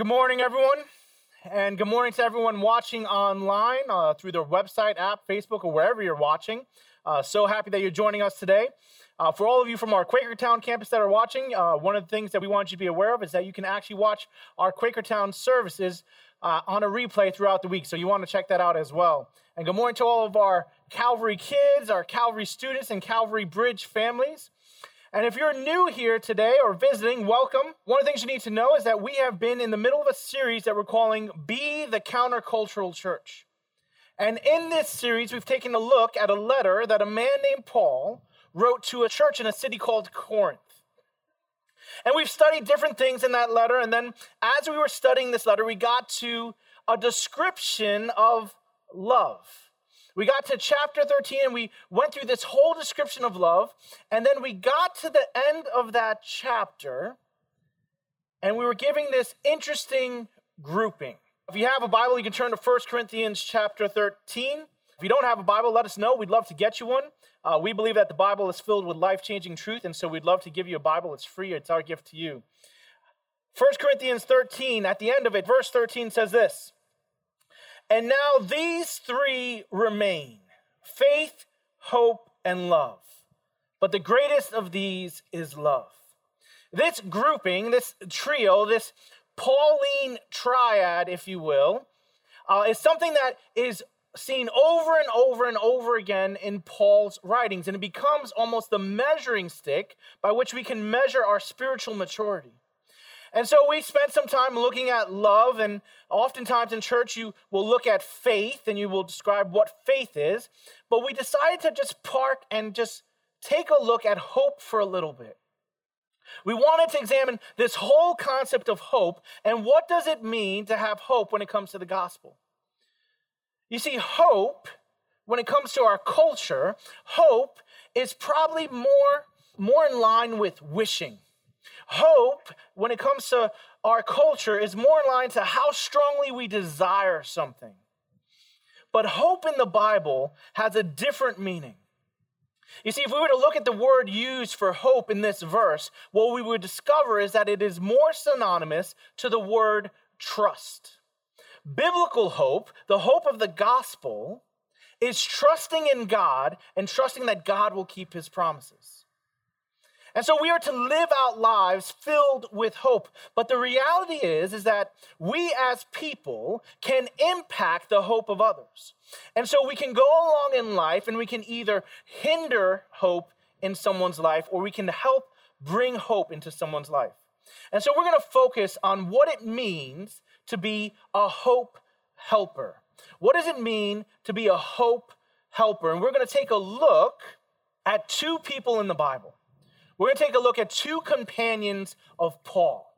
Good morning, everyone. And good morning to everyone watching online uh, through their website, app, Facebook, or wherever you're watching. Uh, so happy that you're joining us today. Uh, for all of you from our Quakertown campus that are watching, uh, one of the things that we want you to be aware of is that you can actually watch our Quakertown services uh, on a replay throughout the week. So you want to check that out as well. And good morning to all of our Calvary kids, our Calvary students, and Calvary Bridge families. And if you're new here today or visiting, welcome. One of the things you need to know is that we have been in the middle of a series that we're calling Be the Countercultural Church. And in this series, we've taken a look at a letter that a man named Paul wrote to a church in a city called Corinth. And we've studied different things in that letter. And then as we were studying this letter, we got to a description of love. We got to chapter 13 and we went through this whole description of love. And then we got to the end of that chapter and we were giving this interesting grouping. If you have a Bible, you can turn to 1 Corinthians chapter 13. If you don't have a Bible, let us know. We'd love to get you one. Uh, we believe that the Bible is filled with life changing truth, and so we'd love to give you a Bible. It's free, it's our gift to you. 1 Corinthians 13, at the end of it, verse 13 says this and now these three remain faith, hope, and love. But the greatest of these is love. This grouping, this trio, this Pauline triad, if you will, uh, is something that is seen over and over and over again in Paul's writings, and it becomes almost the measuring stick by which we can measure our spiritual maturity. And so we spent some time looking at love, and oftentimes in church, you will look at faith and you will describe what faith is. But we decided to just park and just take a look at hope for a little bit. We wanted to examine this whole concept of hope and what does it mean to have hope when it comes to the gospel. You see, hope, when it comes to our culture, hope is probably more, more in line with wishing Hope, when it comes to our culture, is more in line to how strongly we desire something. But hope in the Bible has a different meaning. You see, if we were to look at the word used for hope in this verse, what we would discover is that it is more synonymous to the word trust. Biblical hope, the hope of the gospel, is trusting in God and trusting that God will keep his promises. And so we are to live out lives filled with hope. But the reality is is that we as people can impact the hope of others. And so we can go along in life and we can either hinder hope in someone's life or we can help bring hope into someone's life. And so we're going to focus on what it means to be a hope helper. What does it mean to be a hope helper? And we're going to take a look at two people in the Bible. We're going to take a look at two companions of Paul.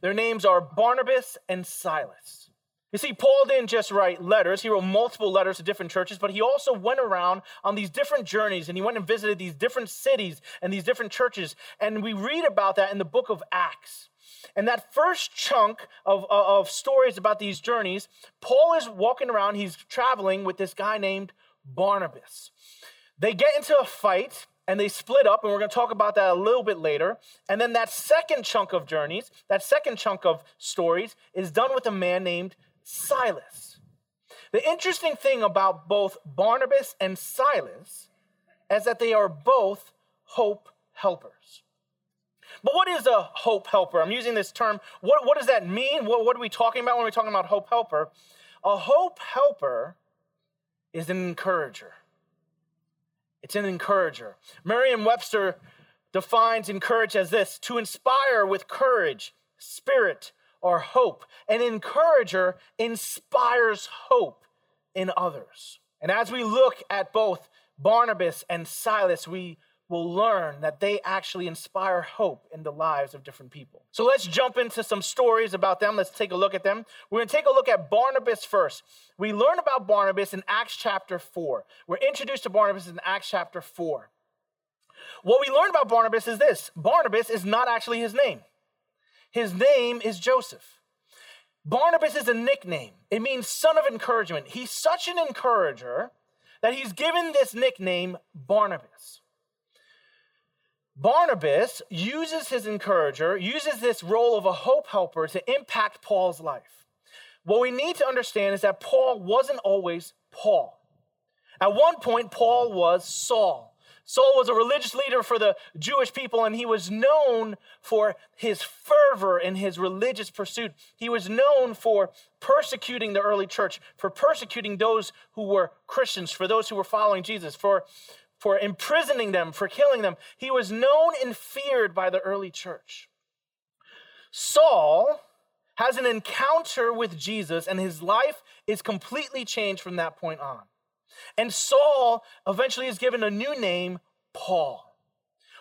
Their names are Barnabas and Silas. You see, Paul didn't just write letters, he wrote multiple letters to different churches, but he also went around on these different journeys and he went and visited these different cities and these different churches. And we read about that in the book of Acts. And that first chunk of, uh, of stories about these journeys, Paul is walking around, he's traveling with this guy named Barnabas. They get into a fight and they split up, and we're going to talk about that a little bit later. And then that second chunk of journeys, that second chunk of stories, is done with a man named Silas. The interesting thing about both Barnabas and Silas is that they are both hope helpers. But what is a hope helper? I'm using this term. What, what does that mean? What, what are we talking about when we're talking about hope helper? A hope helper is an encourager. It's an encourager. Merriam Webster defines encourage as this to inspire with courage, spirit, or hope. An encourager inspires hope in others. And as we look at both Barnabas and Silas, we will learn that they actually inspire hope in the lives of different people. So let's jump into some stories about them. Let's take a look at them. We're going to take a look at Barnabas first. We learn about Barnabas in Acts chapter 4. We're introduced to Barnabas in Acts chapter 4. What we learn about Barnabas is this Barnabas is not actually his name, his name is Joseph. Barnabas is a nickname, it means son of encouragement. He's such an encourager that he's given this nickname Barnabas. Barnabas uses his encourager, uses this role of a hope helper to impact Paul's life. What we need to understand is that Paul wasn't always Paul. At one point, Paul was Saul. Saul was a religious leader for the Jewish people, and he was known for his fervor in his religious pursuit. He was known for persecuting the early church, for persecuting those who were Christians, for those who were following Jesus, for, for imprisoning them, for killing them. He was known and feared by the early church. Saul has an encounter with Jesus, and his life is completely changed from that point on. And Saul eventually is given a new name, Paul.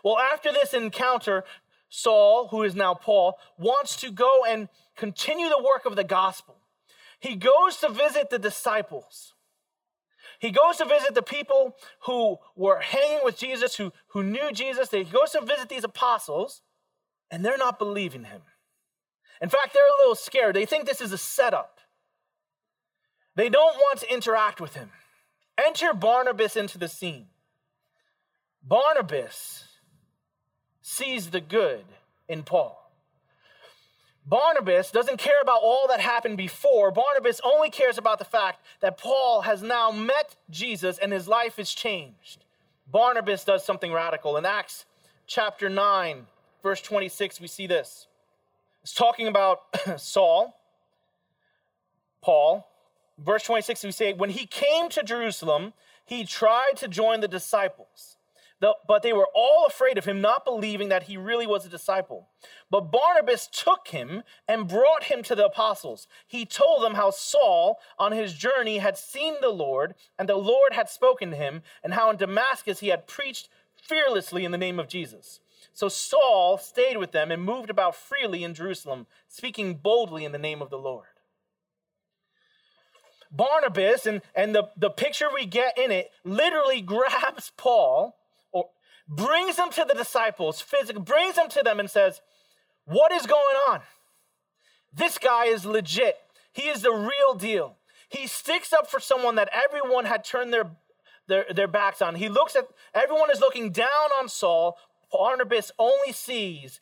Well, after this encounter, Saul, who is now Paul, wants to go and continue the work of the gospel. He goes to visit the disciples. He goes to visit the people who were hanging with Jesus, who, who knew Jesus. He goes to visit these apostles, and they're not believing him. In fact, they're a little scared. They think this is a setup. They don't want to interact with him. Enter Barnabas into the scene. Barnabas sees the good in Paul. Barnabas doesn't care about all that happened before. Barnabas only cares about the fact that Paul has now met Jesus and his life is changed. Barnabas does something radical. In Acts chapter 9, verse 26, we see this. It's talking about Saul, Paul. Verse 26, we say, When he came to Jerusalem, he tried to join the disciples but they were all afraid of him, not believing that he really was a disciple. But Barnabas took him and brought him to the apostles. He told them how Saul, on his journey, had seen the Lord, and the Lord had spoken to him, and how in Damascus he had preached fearlessly in the name of Jesus. So Saul stayed with them and moved about freely in Jerusalem, speaking boldly in the name of the Lord. Barnabas and, and the, the picture we get in it literally grabs Paul brings them to the disciples, physically brings them to them and says, What is going on? This guy is legit. He is the real deal. He sticks up for someone that everyone had turned their, their, their backs on. He looks at, everyone is looking down on Saul. Barnabas only sees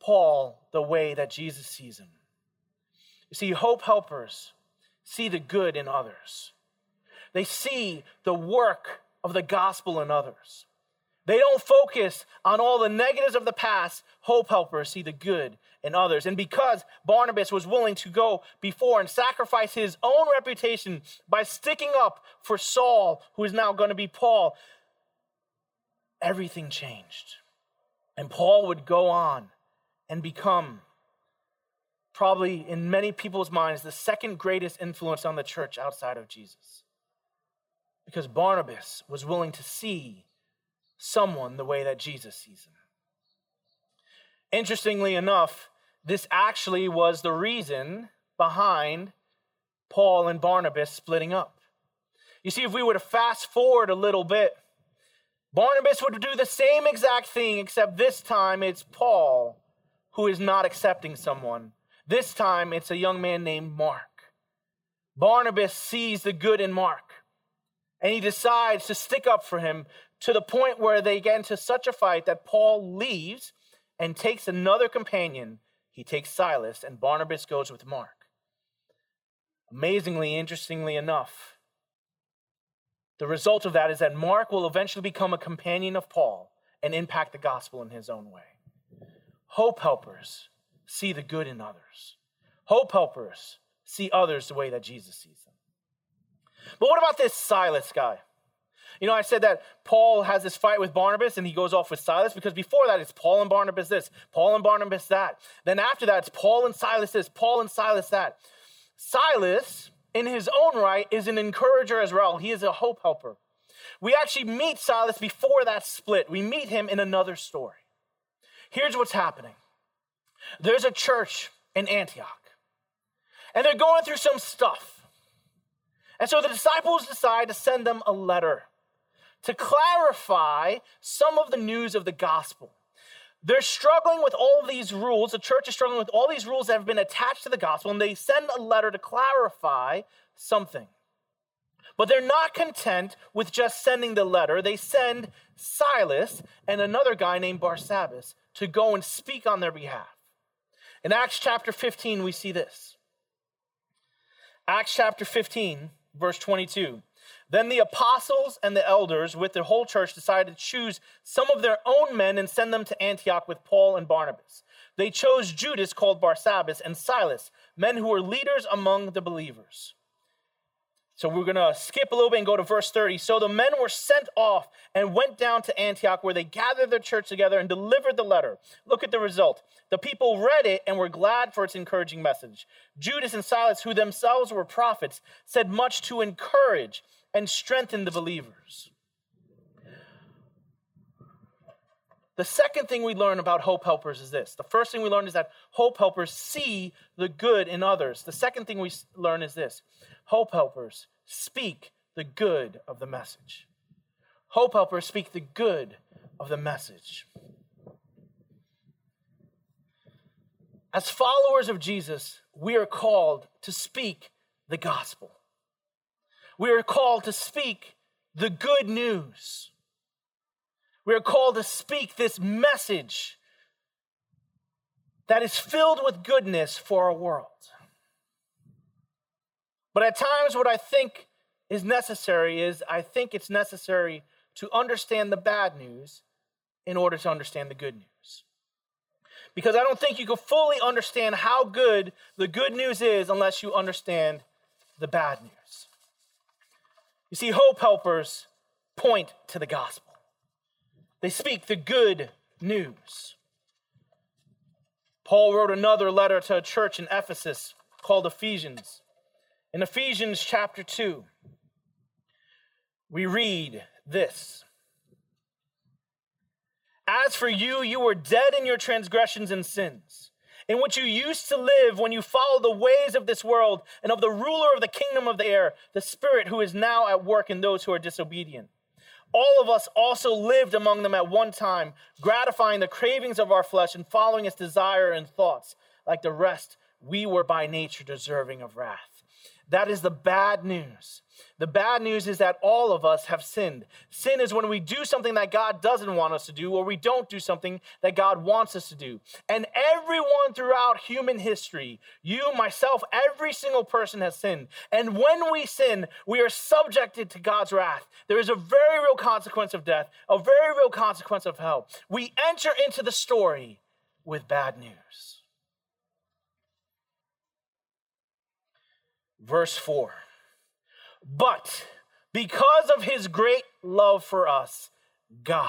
Paul the way that Jesus sees him. You see, hope helpers see the good in others, they see the work of the gospel in others. They don't focus on all the negatives of the past. Hope helpers see the good in others. And because Barnabas was willing to go before and sacrifice his own reputation by sticking up for Saul, who is now going to be Paul, everything changed. And Paul would go on and become, probably in many people's minds, the second greatest influence on the church outside of Jesus. Because Barnabas was willing to see someone the way that Jesus sees him. Interestingly enough, this actually was the reason behind Paul and Barnabas splitting up. You see, if we were to fast forward a little bit, Barnabas would do the same exact thing, except this time it's Paul who is not accepting someone. This time it's a young man named Mark. Barnabas sees the good in Mark and he decides to stick up for him to the point where they get into such a fight that Paul leaves and takes another companion. He takes Silas, and Barnabas goes with Mark. Amazingly, interestingly enough, the result of that is that Mark will eventually become a companion of Paul and impact the gospel in his own way. Hope helpers see the good in others. Hope helpers see others the way that Jesus sees them. But what about this Silas guy? You know, I said that Paul has this fight with Barnabas and he goes off with Silas because before that it's Paul and Barnabas this, Paul and Barnabas that. Then after that it's Paul and Silas this, Paul and Silas that. Silas, in his own right, is an encourager as well. He is a hope helper. We actually meet Silas before that split. We meet him in another story. Here's what's happening there's a church in Antioch, and they're going through some stuff. And so the disciples decide to send them a letter to clarify some of the news of the gospel. They're struggling with all these rules. The church is struggling with all these rules that have been attached to the gospel, and they send a letter to clarify something. But they're not content with just sending the letter. They send Silas and another guy named Barsabbas to go and speak on their behalf. In Acts chapter 15, we see this. Acts chapter 15, verse 22. Then the apostles and the elders, with the whole church, decided to choose some of their own men and send them to Antioch with Paul and Barnabas. They chose Judas, called Barsabbas, and Silas, men who were leaders among the believers. So we're going to skip a little bit and go to verse 30. So the men were sent off and went down to Antioch, where they gathered their church together and delivered the letter. Look at the result. The people read it and were glad for its encouraging message. Judas and Silas, who themselves were prophets, said much to encourage and strengthen the believers. The second thing we learn about hope helpers is this. The first thing we learn is that hope helpers see the good in others. The second thing we learn is this hope helpers speak the good of the message. Hope helpers speak the good of the message. As followers of Jesus, we are called to speak the gospel. We are called to speak the good news. We are called to speak this message that is filled with goodness for our world. But at times, what I think is necessary is I think it's necessary to understand the bad news in order to understand the good news. Because I don't think you can fully understand how good the good news is unless you understand the bad news. You see, hope helpers point to the gospel, they speak the good news. Paul wrote another letter to a church in Ephesus called Ephesians. In Ephesians chapter 2, we read this As for you, you were dead in your transgressions and sins, in which you used to live when you followed the ways of this world and of the ruler of the kingdom of the air, the Spirit who is now at work in those who are disobedient. All of us also lived among them at one time, gratifying the cravings of our flesh and following its desire and thoughts. Like the rest, we were by nature deserving of wrath. That is the bad news. The bad news is that all of us have sinned. Sin is when we do something that God doesn't want us to do, or we don't do something that God wants us to do. And everyone throughout human history, you, myself, every single person has sinned. And when we sin, we are subjected to God's wrath. There is a very real consequence of death, a very real consequence of hell. We enter into the story with bad news. Verse 4 But because of his great love for us, God,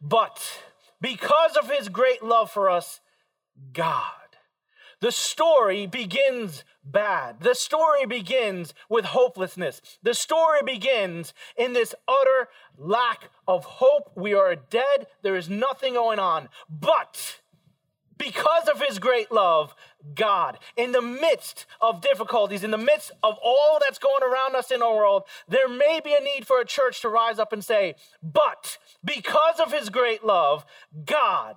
but because of his great love for us, God. The story begins bad. The story begins with hopelessness. The story begins in this utter lack of hope. We are dead. There is nothing going on. But because of his great love, God, in the midst of difficulties, in the midst of all that's going around us in our world, there may be a need for a church to rise up and say, But because of his great love, God,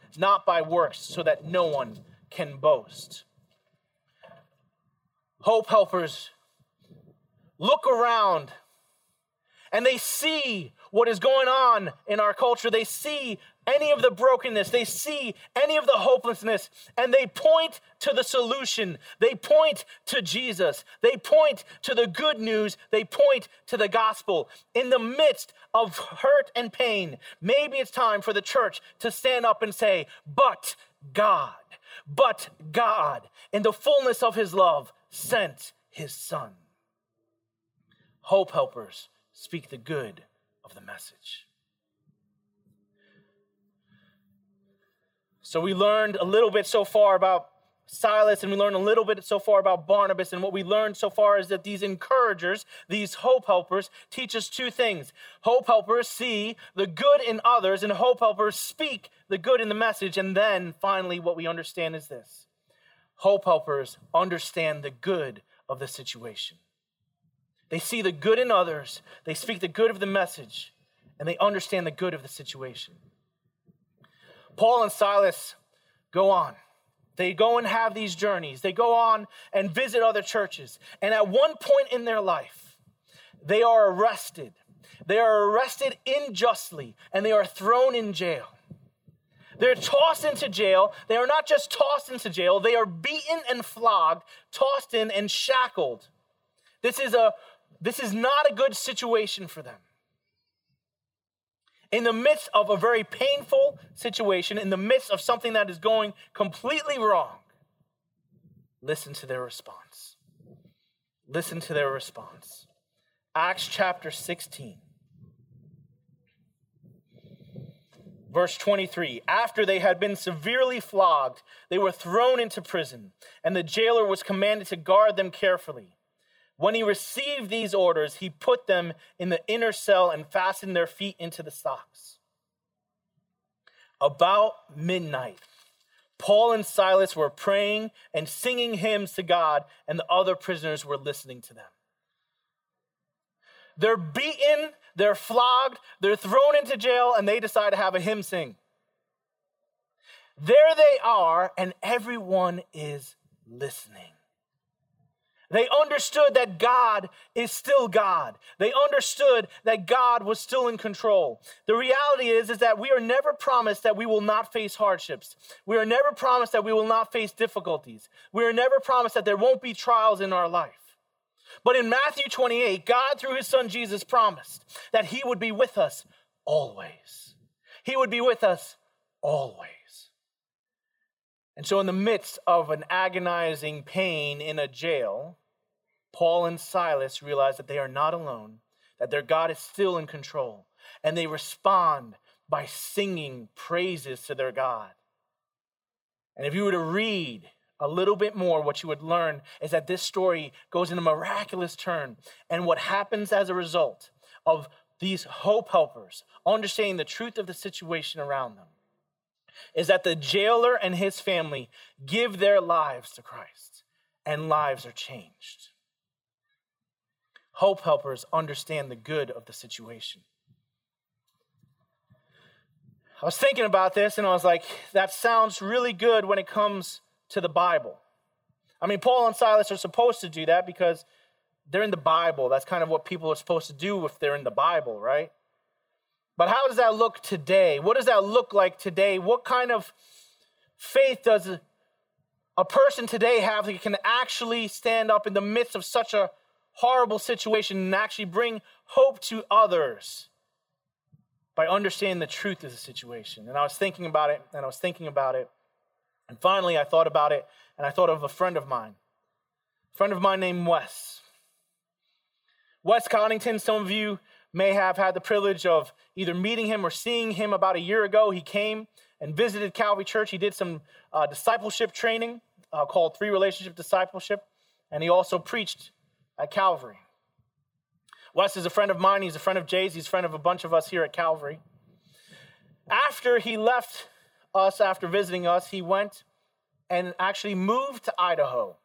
not by works, so that no one can boast. Hope helpers look around and they see what is going on in our culture. They see any of the brokenness, they see any of the hopelessness, and they point to the solution. They point to Jesus. They point to the good news. They point to the gospel. In the midst of hurt and pain, maybe it's time for the church to stand up and say, But God, but God, in the fullness of his love, sent his son. Hope helpers speak the good of the message. So we learned a little bit so far about Silas, and we learned a little bit so far about Barnabas. And what we learned so far is that these encouragers, these hope helpers, teach us two things. Hope helpers see the good in others, and hope helpers speak the good in the message. And then finally, what we understand is this hope helpers understand the good of the situation. They see the good in others, they speak the good of the message, and they understand the good of the situation. Paul and Silas go on. They go and have these journeys. They go on and visit other churches. And at one point in their life, they are arrested. They are arrested unjustly and they are thrown in jail. They're tossed into jail. They are not just tossed into jail, they are beaten and flogged, tossed in and shackled. This is a this is not a good situation for them in the midst of a very painful situation, in the midst of something that is going completely wrong, listen to their response. Listen to their response. Acts chapter 16. Verse 23 After they had been severely flogged, they were thrown into prison, and the jailer was commanded to guard them carefully. When he received these orders, he put them in the inner cell and fastened their feet into the stocks. About midnight, Paul and Silas were praying and singing hymns to God, and the other prisoners were listening to them. They're beaten, they're flogged, they're thrown into jail, and they decide to have a hymn sing. There they are, and everyone is listening. They understood that God is still God. They understood that God was still in control. The reality is, is that we are never promised that we will not face hardships. We are never promised that we will not face difficulties. We are never promised that there won't be trials in our life. But in Matthew 28, God, through his son Jesus, promised that he would be with us always. He would be with us always. And so, in the midst of an agonizing pain in a jail, Paul and Silas realize that they are not alone, that their God is still in control, and they respond by singing praises to their God. And if you were to read a little bit more, what you would learn is that this story goes in a miraculous turn. And what happens as a result of these hope helpers understanding the truth of the situation around them is that the jailer and his family give their lives to Christ, and lives are changed. Hope helpers understand the good of the situation. I was thinking about this and I was like, that sounds really good when it comes to the Bible. I mean, Paul and Silas are supposed to do that because they're in the Bible. That's kind of what people are supposed to do if they're in the Bible, right? But how does that look today? What does that look like today? What kind of faith does a person today have that can actually stand up in the midst of such a horrible situation and actually bring hope to others by understanding the truth of the situation. And I was thinking about it, and I was thinking about it. And finally, I thought about it, and I thought of a friend of mine, a friend of mine named Wes. Wes Coddington, some of you may have had the privilege of either meeting him or seeing him about a year ago. He came and visited Calvary Church. He did some uh, discipleship training uh, called Three Relationship Discipleship, and he also preached at Calvary. Wes is a friend of mine. He's a friend of Jay's. He's a friend of a bunch of us here at Calvary. After he left us, after visiting us, he went and actually moved to Idaho.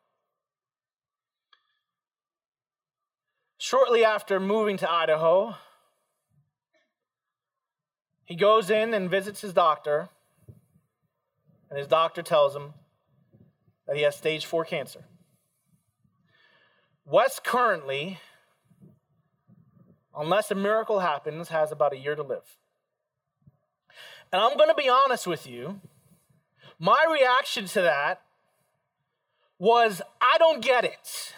Shortly after moving to Idaho, he goes in and visits his doctor, and his doctor tells him that he has stage four cancer. Wes currently, unless a miracle happens, has about a year to live. And I'm going to be honest with you. My reaction to that was, I don't get it.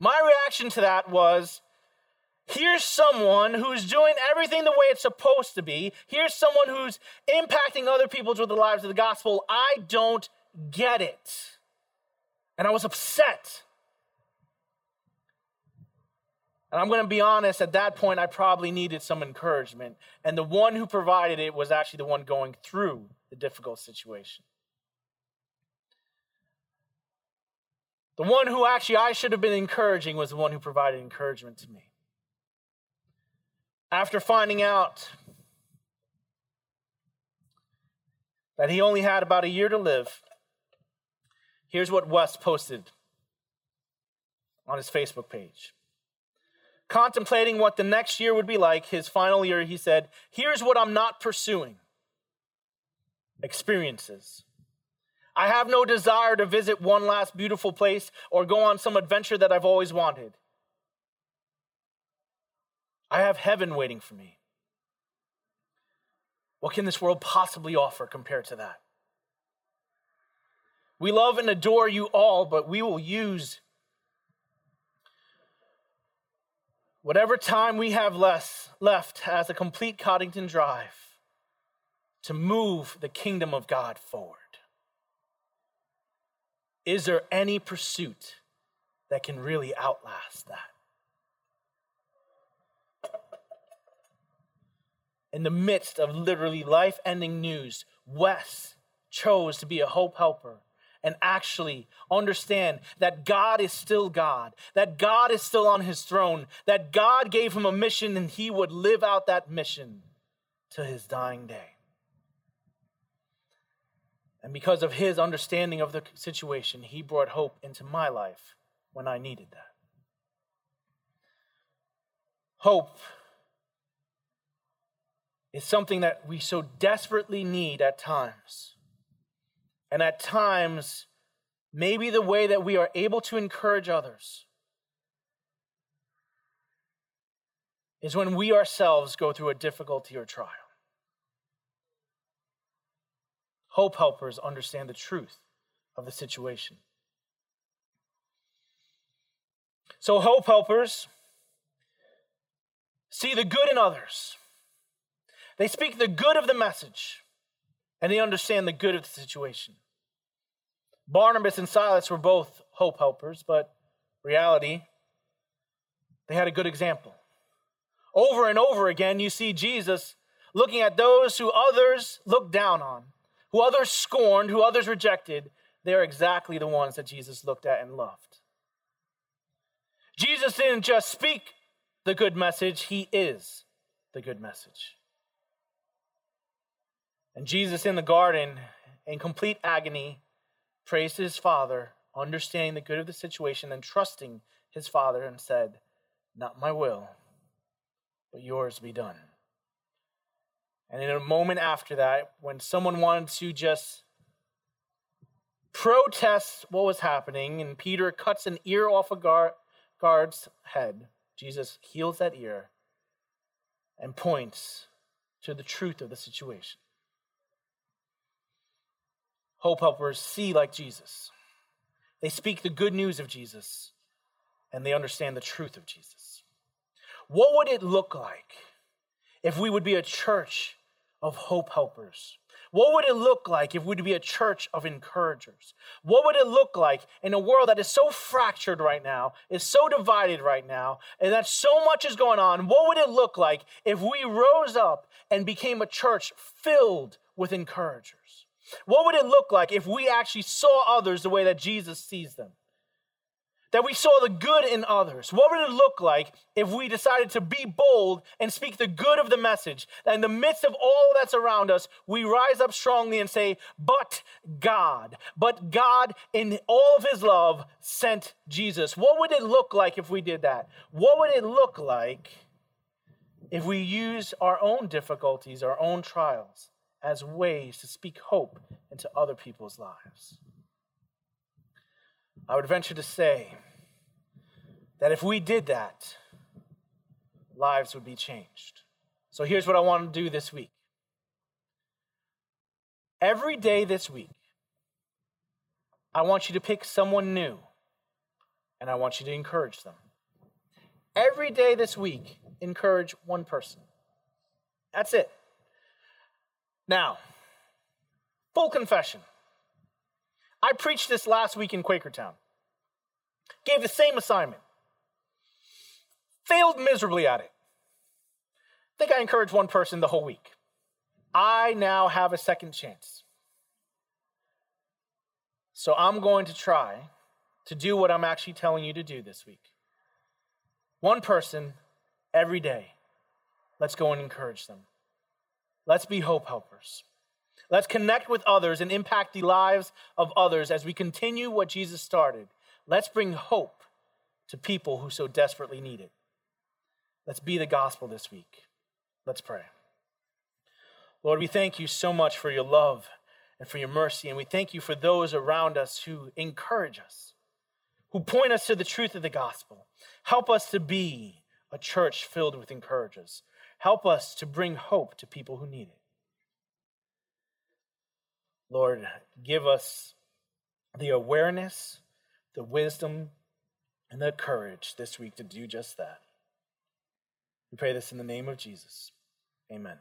My reaction to that was, here's someone who's doing everything the way it's supposed to be. Here's someone who's impacting other people through the lives of the gospel. I don't get it. And I was upset. And I'm going to be honest, at that point, I probably needed some encouragement. And the one who provided it was actually the one going through the difficult situation. The one who actually I should have been encouraging was the one who provided encouragement to me. After finding out that he only had about a year to live, here's what Wes posted on his Facebook page. Contemplating what the next year would be like, his final year, he said, Here's what I'm not pursuing experiences. I have no desire to visit one last beautiful place or go on some adventure that I've always wanted. I have heaven waiting for me. What can this world possibly offer compared to that? We love and adore you all, but we will use whatever time we have less left as a complete Coddington Drive to move the kingdom of God forward. Is there any pursuit that can really outlast that? In the midst of literally life ending news, Wes chose to be a hope helper and actually understand that God is still God, that God is still on his throne, that God gave him a mission and he would live out that mission to his dying day. And because of his understanding of the situation, he brought hope into my life when I needed that. Hope is something that we so desperately need at times. And at times, maybe the way that we are able to encourage others is when we ourselves go through a difficulty or trial. Hope helpers understand the truth of the situation. So, hope helpers see the good in others. They speak the good of the message, and they understand the good of the situation. Barnabas and Silas were both hope helpers, but reality, they had a good example. Over and over again, you see Jesus looking at those who others looked down on who others scorned, who others rejected, they are exactly the ones that Jesus looked at and loved. Jesus didn't just speak the good message, he is the good message. And Jesus in the garden, in complete agony, praised his Father, understanding the good of the situation and trusting his Father, and said, Not my will, but yours be done. And in a moment after that, when someone wanted to just protest what was happening, and Peter cuts an ear off a guard, guard's head, Jesus heals that ear and points to the truth of the situation. Hope helpers see like Jesus. They speak the good news of Jesus and they understand the truth of Jesus. What would it look like if we would be a church of hope helpers? What would it look like if we'd be a church of encouragers? What would it look like in a world that is so fractured right now, is so divided right now, and that so much is going on? What would it look like if we rose up and became a church filled with encouragers? What would it look like if we actually saw others the way that Jesus sees them? that we saw the good in others. What would it look like if we decided to be bold and speak the good of the message? That in the midst of all that's around us, we rise up strongly and say, But God, but God, in all of his love, sent Jesus. What would it look like if we did that? What would it look like if we use our own difficulties, our own trials, as ways to speak hope into other people's lives? I would venture to say that if we did that, lives would be changed. So here's what I want to do this week. Every day this week, I want you to pick someone new and I want you to encourage them. Every day this week, encourage one person. That's it. Now, full confession. I preached this last week in Quakertown. Gave the same assignment. Failed miserably at it. I think I encouraged one person the whole week. I now have a second chance. So I'm going to try to do what I'm actually telling you to do this week. One person every day. Let's go and encourage them. Let's be hope helpers. Let's connect with others and impact the lives of others as we continue what Jesus started. Let's bring hope to people who so desperately need it. Let's be the gospel this week. Let's pray. Lord, we thank you so much for your love and for your mercy, and we thank you for those around us who encourage us, who point us to the truth of the gospel. Help us to be a church filled with encouragers. Help us to bring hope to people who need it. Lord, give us the awareness, the wisdom, and the courage this week to do just that. We pray this in the name of Jesus. Amen.